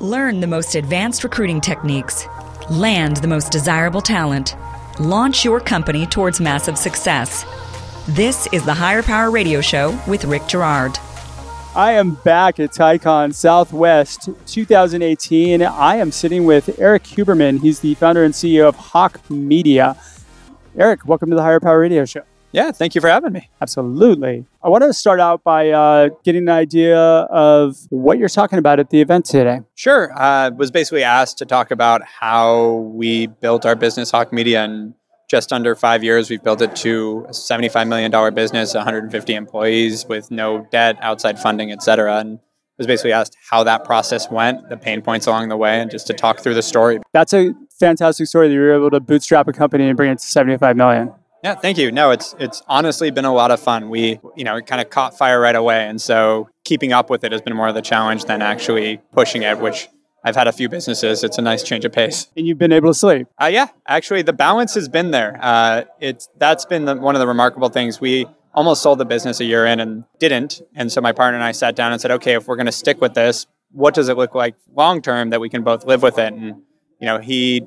Learn the most advanced recruiting techniques. Land the most desirable talent. Launch your company towards massive success. This is the Hire Power Radio Show with Rick Girard. I am back at TiECon Southwest 2018. I am sitting with Erik Huberman. He's the founder and CEO of Hawke Media. Eric, welcome to the Hire Power Radio Show. Yeah, thank you for having me. Absolutely. I want to start out by uh, getting an idea of what you're talking about at the event today. Sure. I uh, was basically asked to talk about how we built our business, Hawke Media, in just under five years. We've built it to a $75 million business, 150 employees with no debt, outside funding, et cetera. And was basically asked how that process went, the pain points along the way, and just to talk through the story. That's a fantastic story that you were able to bootstrap a company and bring it to 75 million. Yeah, thank you. No, it's it's honestly been a lot of fun. We, you know, it kind of caught fire right away, and so keeping up with it has been more of the challenge than actually pushing it, which I've had a few businesses. It's a nice change of pace. And you've been able to sleep. Uh, yeah, actually, the balance has been there. Uh, it's that's been the, one of the remarkable things. We almost sold the business a year in and didn't, and so my partner and I sat down and said, okay, if we're going to stick with this, what does it look like long term that we can both live with it? And you know, he,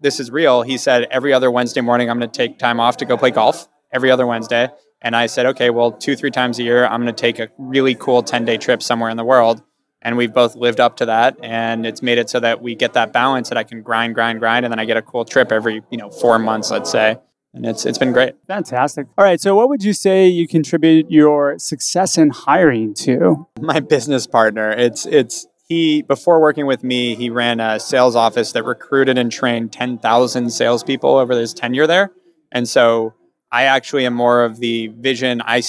this is real. He said, every other Wednesday morning, I'm going to take time off to go play golf every other Wednesday. And I said, okay, well, two, three times a year, I'm going to take a really cool 10 day trip somewhere in the world. And we've both lived up to that. And it's made it so that we get that balance that I can grind, grind, grind. And then I get a cool trip every, you know, four months, let's say. And it's, it's been great. Fantastic. All right. So, what would you say you contribute your success in hiring to? My business partner. It's, it's, he before working with me he ran a sales office that recruited and trained 10000 salespeople over his tenure there. And so i actually am more of the vision i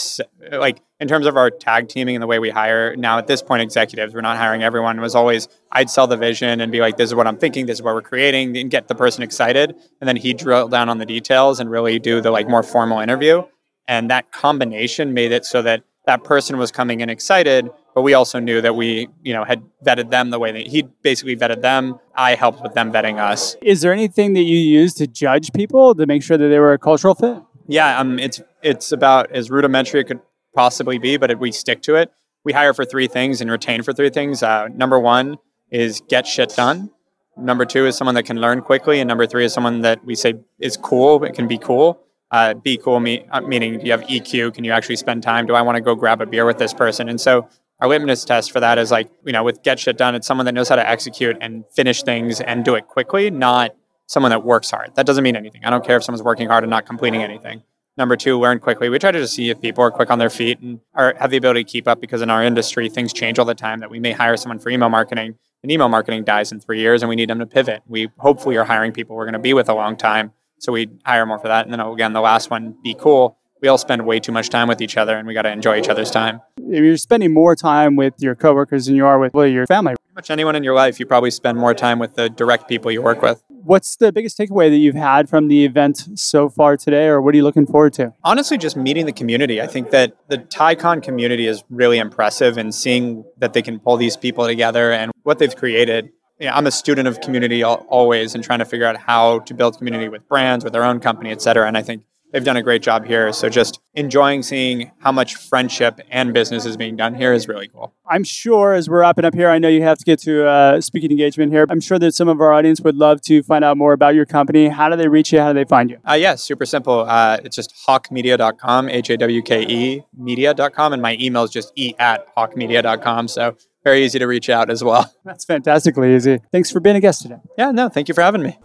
like in terms of our tag teaming and the way we hire now at this point executives we're not hiring everyone. It was always i'd sell the vision and be like this is what i'm thinking this is what we're creating and get the person excited. And then he'd drill down on the details and really do the like more formal interview. And that combination made it so that that person was coming in excited but we also knew that we, you know, had vetted them the way that he basically vetted them. I helped with them vetting us. Is there anything that you use to judge people to make sure that they were a cultural fit? Yeah, um, it's it's about as rudimentary it could possibly be, but we stick to it. We hire for three things and retain for three things. Uh, number one is get shit done. Number two is someone that can learn quickly, and number three is someone that we say is cool. It can be cool. Uh, be cool me, uh, meaning do you have EQ? Can you actually spend time? Do I want to go grab a beer with this person? And so our litmus test for that is like, you know, with get shit done, it's someone that knows how to execute and finish things and do it quickly, not someone that works hard. That doesn't mean anything. I don't care if someone's working hard and not completing anything. Number two, learn quickly. We try to just see if people are quick on their feet and are, have the ability to keep up because in our industry, things change all the time. That we may hire someone for email marketing and email marketing dies in three years and we need them to pivot. We hopefully are hiring people we're going to be with a long time. So we hire more for that. And then oh, again, the last one, be cool we all spend way too much time with each other and we got to enjoy each other's time. If You're spending more time with your coworkers than you are with well, your family. Pretty much anyone in your life, you probably spend more time with the direct people you work with. What's the biggest takeaway that you've had from the event so far today, or what are you looking forward to? Honestly, just meeting the community. I think that the TiECon community is really impressive and seeing that they can pull these people together and what they've created yeah, I'm a student of community always and trying to figure out how to build community with brands, with their own company, et cetera. And I think they've done a great job here. So just enjoying seeing how much friendship and business is being done here is really cool. I'm sure as we're wrapping up here, I know you have to get to uh, speaking engagement here. I'm sure that some of our audience would love to find out more about your company. How do they reach you? How do they find you? Uh, yeah, super simple. Uh, it's just hawkemedia.com, H A W K E media.com. And my email is just e at hawkemedia.com. So very easy to reach out as well. That's fantastically easy. Thanks for being a guest today. Yeah, no, thank you for having me.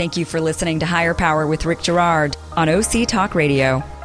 Thank you for listening to Hire Power with Rick Girard on OC Talk Radio.